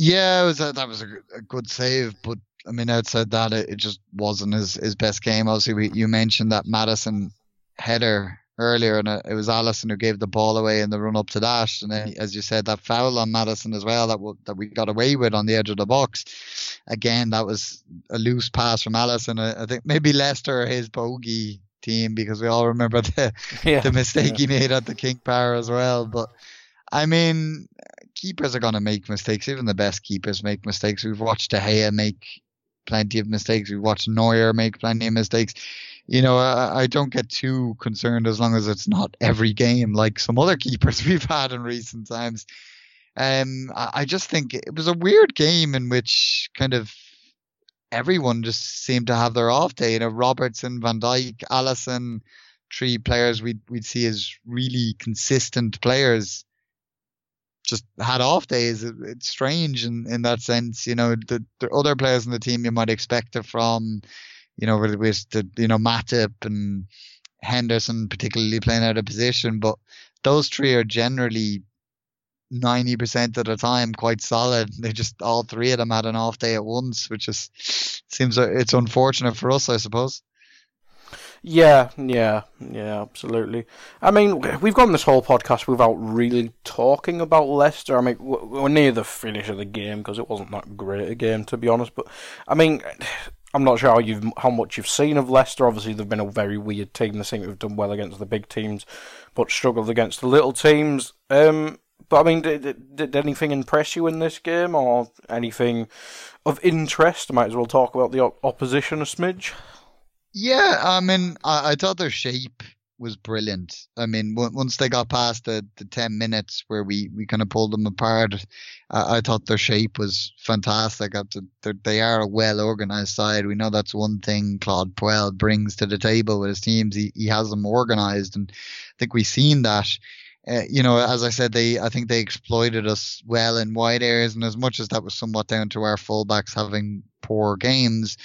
Yeah, was a, that was a, a, good save, but I mean, outside that, it, it just wasn't his, his best game. Obviously, we, you mentioned that Maddison header earlier, and uh, it was Alisson who gave the ball away in the run up to that. And then, as you said, that foul on Maddison as well that w- that we got away with on the edge of the box. Again, that was a loose pass from Alisson. I, I think maybe Leicester his bogey team because we all remember the yeah, the mistake yeah. he made at the King Power as well. But I mean, keepers are going to make mistakes. Even the best keepers make mistakes. We've watched De Gea make plenty of mistakes. We've watched Neuer make plenty of mistakes. you know, I, I don't get too concerned as long as it's not every game like some other keepers we've had in recent times. Um, I, I just think it was a weird game in which kind of everyone just seemed to have their off day. You know, Robertson, Van Dijk, Alisson, three players we'd we'd see as really consistent players just had off days. It, it's strange in, in that sense. You know, the, the other players in the team you might expect it from you know, with, with the, you know, Matip and Henderson particularly playing out of position, but those three are generally 90% of the time quite solid. They just, all three of them had an off day at once, which just seems it's unfortunate for us, I suppose. Yeah, yeah, yeah, absolutely. I mean, we've gone this whole podcast without really talking about Leicester. I mean, we're near the finish of the game because it wasn't that great a game, to be honest. But I mean, I'm not sure how you've how much you've seen of Leicester. Obviously, they've been a very weird team. They seem to have done well against the big teams, but struggled against the little teams. Um, but I mean, did, did anything impress you in this game, or anything of interest? Might as well talk about the opposition a smidge. Yeah, I mean, I, I thought their shape was brilliant. I mean, w- once they got past the, the 10 minutes where we, we kind of pulled them apart, I, I thought their shape was fantastic. They are a well organized side. We know that's one thing Claude Puel brings to the table with his teams. He, he has them organized, and I think we've seen that. Uh, you know, as I said, they I think they exploited us well in wide areas, and as much as that was somewhat down to our fullbacks having poor games,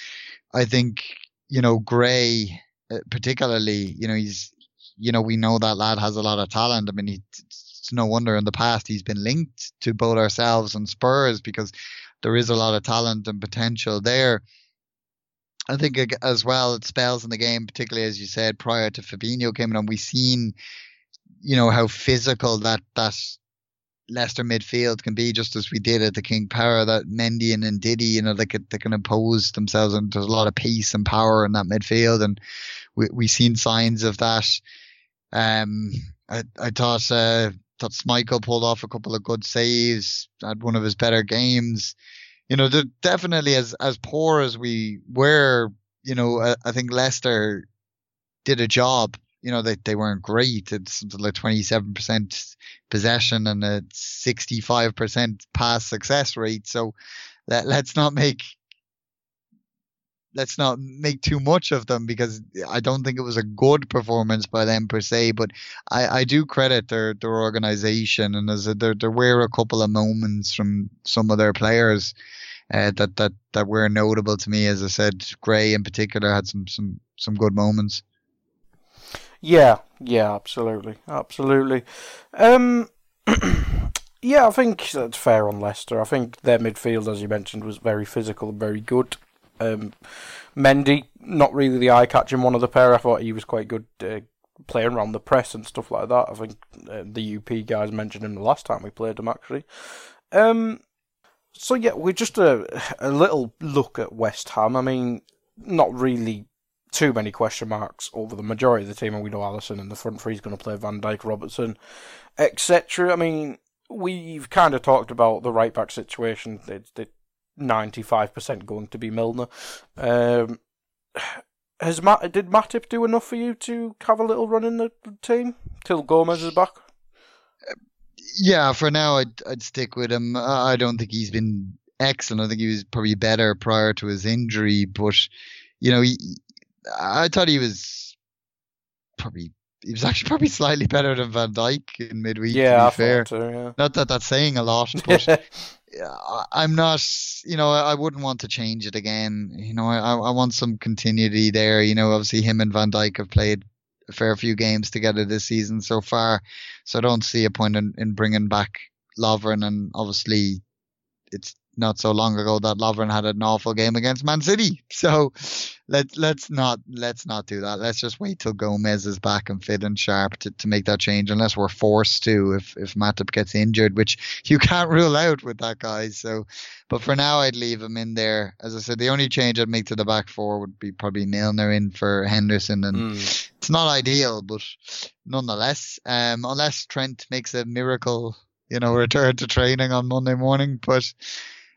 I think you know Gray, uh, particularly, you know he's you know, we know that lad has a lot of talent. I mean, he, it's no wonder in the past he's been linked to both ourselves and Spurs because there is a lot of talent and potential there. I think as well, it spells in the game, particularly as you said, prior to Fabinho coming on, we've seen, you know, how physical that, that Leicester midfield can be, just as we did at the King Power, that Mendy and Ndidi, you know, they could, they can impose themselves and there's a lot of pace and power in that midfield. And we, we've seen signs of that um, I, I thought uh, thought Schmeichel pulled off a couple of good saves, had one of his better games. You know, definitely as as poor as we were, you know, I, I think Leicester did a job. You know, they, they weren't great. It's something like 27% possession and a 65% pass success rate. So let, let's not make let's not make too much of them because I don't think it was a good performance by them per se. But I, I do credit their their organization and as a, there there were a couple of moments from some of their players uh, that that that were notable to me. As I said, Gray in particular had some some some good moments. Yeah, yeah, absolutely, absolutely. Um, yeah, I think that's fair on Leicester. I think their midfield, as you mentioned, was very physical and very good. Um, Mendy, not really the eye-catching one of the pair. I thought he was quite good uh, playing around the press and stuff like that. I think uh, the UP guys mentioned him the last time we played him actually. Um, so yeah, we're just a a little look at West Ham. I mean, not really too many question marks over the majority of the team, and we know Alisson in the front three is going to play Van Dijk, Robertson, etc. I mean, we've kind of talked about the right back situation. They, they 95% going to be Milner. Um, has Matt, did Matip do enough for you to have a little run in the team till Gomez is back? Yeah, for now I'd I'd stick with him. I don't think he's been excellent. I think he was probably better prior to his injury, but you know, he, I thought he was probably he was actually probably slightly better than Van Dijk in midweek. Yeah, to be I fair. Too, yeah. Not that that's saying a lot, but I'm not, you know, I wouldn't want to change it again. You know, I, I want some continuity there. You know, obviously him and Van Dijk have played a fair few games together this season so far, so I don't see a point in, in bringing back Lovren. And obviously, it's not so long ago that Lovren had an awful game against Man City. So let let's not let's not do that. Let's just wait till Gomez is back and fit and sharp to, to make that change, unless we're forced to if if Matip gets injured, which you can't rule out with that guy. So, but for now, I'd leave him in there. As I said, the only change I'd make to the back four would be probably Milner in for Henderson, and mm. it's not ideal, but nonetheless, um, unless Trent makes a miracle, you know, return to training on Monday morning, but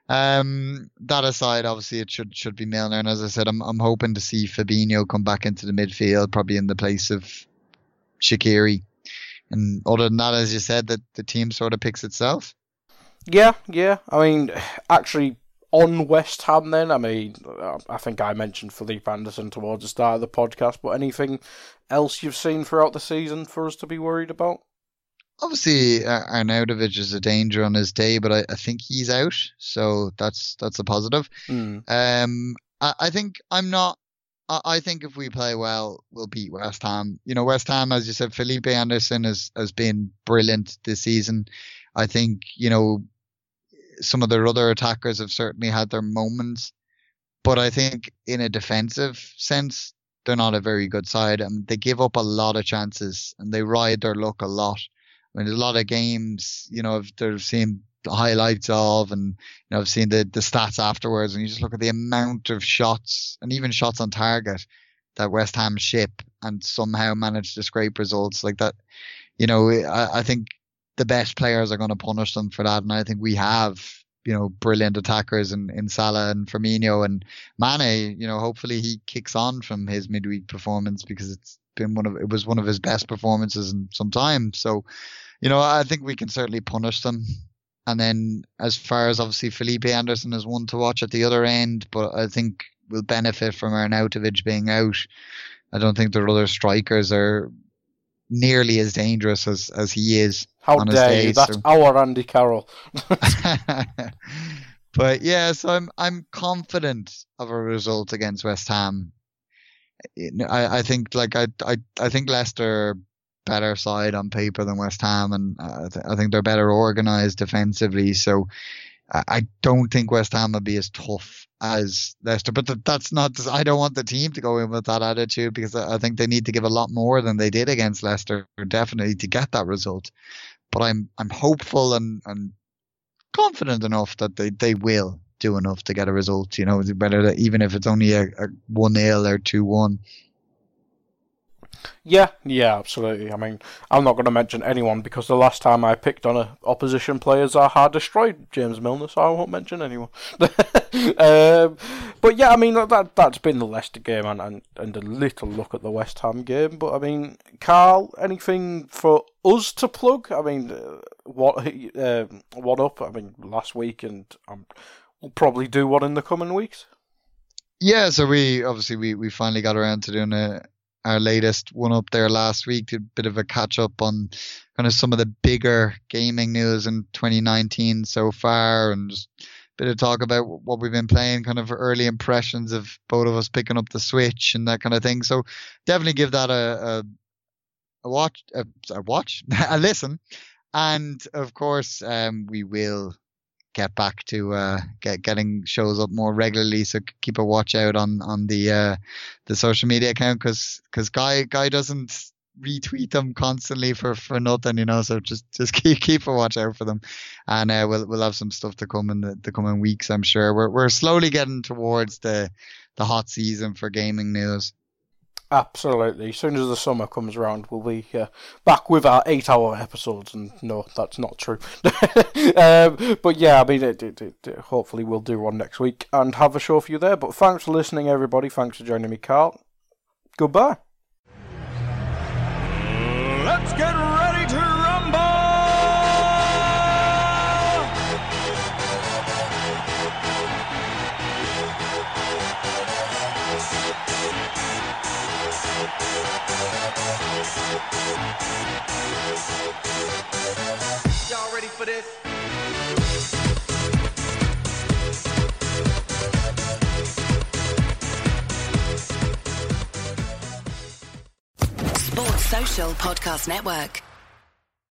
Um, that aside, obviously it should should be Milner, and as I said, I'm I'm hoping to see Fabinho come back into the midfield, probably in the place of Shaqiri. And other than that, as you said, that the team sort of picks itself. Yeah, yeah. I mean, actually, on West Ham, then, I mean, I think I mentioned Felipe Anderson towards the start of the podcast, but anything else you've seen throughout the season for us to be worried about? Obviously, Arnautovic is a danger on his day, but I, I think he's out, so that's that's a positive. Mm. Um, I, I think I'm not I think if we play well, we'll beat West Ham. You know, West Ham, as you said, Felipe Anderson has, has been brilliant this season. I think, you know, some of their other attackers have certainly had their moments, but I think in a defensive sense, they're not a very good side. And they give up a lot of chances and they ride their luck a lot. I mean, there's a lot of games, you know, they've seen the highlights of, and you know, I've seen the the stats afterwards, and you just look at the amount of shots and even shots on target that West Ham ship and somehow manage to scrape results like that. You know, I, I think the best players are going to punish them for that, and I think we have you know brilliant attackers in, in Salah and Firmino and Mane. You know, hopefully he kicks on from his midweek performance because it's been one of it was one of his best performances in some time. So, you know, I think we can certainly punish them. And then as far as obviously Felipe Anderson is one to watch at the other end, but I think we'll benefit from Arnautovic being out. I don't think their other strikers are nearly as dangerous as, as he is. How dare day, you? That's so. our Andy Carroll. but yeah, so I'm I'm confident of a result against West Ham. I, I think like I, I I think Leicester better side on paper than West Ham, and uh, I think they're better organised defensively. So I don't think West Ham will be as tough as Leicester. But that's not. I don't want the team to go in with that attitude because I think they need to give a lot more than they did against Leicester, definitely to get that result. But I'm I'm hopeful and and confident enough that they, they will do enough to get a result. You know, better even if it's only a, a one 0 or two one. Yeah, yeah, absolutely. I mean, I'm not going to mention anyone because the last time I picked on a opposition player, Zaha destroyed James Milner, so I won't mention anyone. um, but yeah, I mean that that's been the Leicester game and, and and a little look at the West Ham game. But I mean, Karl, anything for us to plug? I mean, uh, what uh, what up? I mean, last week, and um, we'll probably do one in the coming weeks. Yeah, so we obviously we, we finally got around to doing a our latest one up there last week. A bit of a catch up on kind of some of the bigger gaming news in 2019 so far, and just a bit of talk about what we've been playing, kind of early impressions of both of us picking up the Switch and that kind of thing. So definitely give that a a, a watch, a, a watch, a listen, and of course, um, we will get back to uh, get getting shows up more regularly. So keep a watch out on on the uh, the social media account because because guy guy doesn't retweet them constantly for for nothing, you know. So just just keep keep a watch out for them, and uh, we'll we'll have some stuff to come in the, the coming weeks. I'm sure we're we're slowly getting towards the the hot season for gaming news. Absolutely. As soon as the summer comes around, we'll be uh, back with our eight-hour episodes. And no, that's not true. um, but yeah, I mean, it, it, it, hopefully we'll do one next week and have a show for you there. But thanks for listening, everybody. Thanks for joining me, Karl. Goodbye. Let's get ready for this? Sports Social Podcast Network.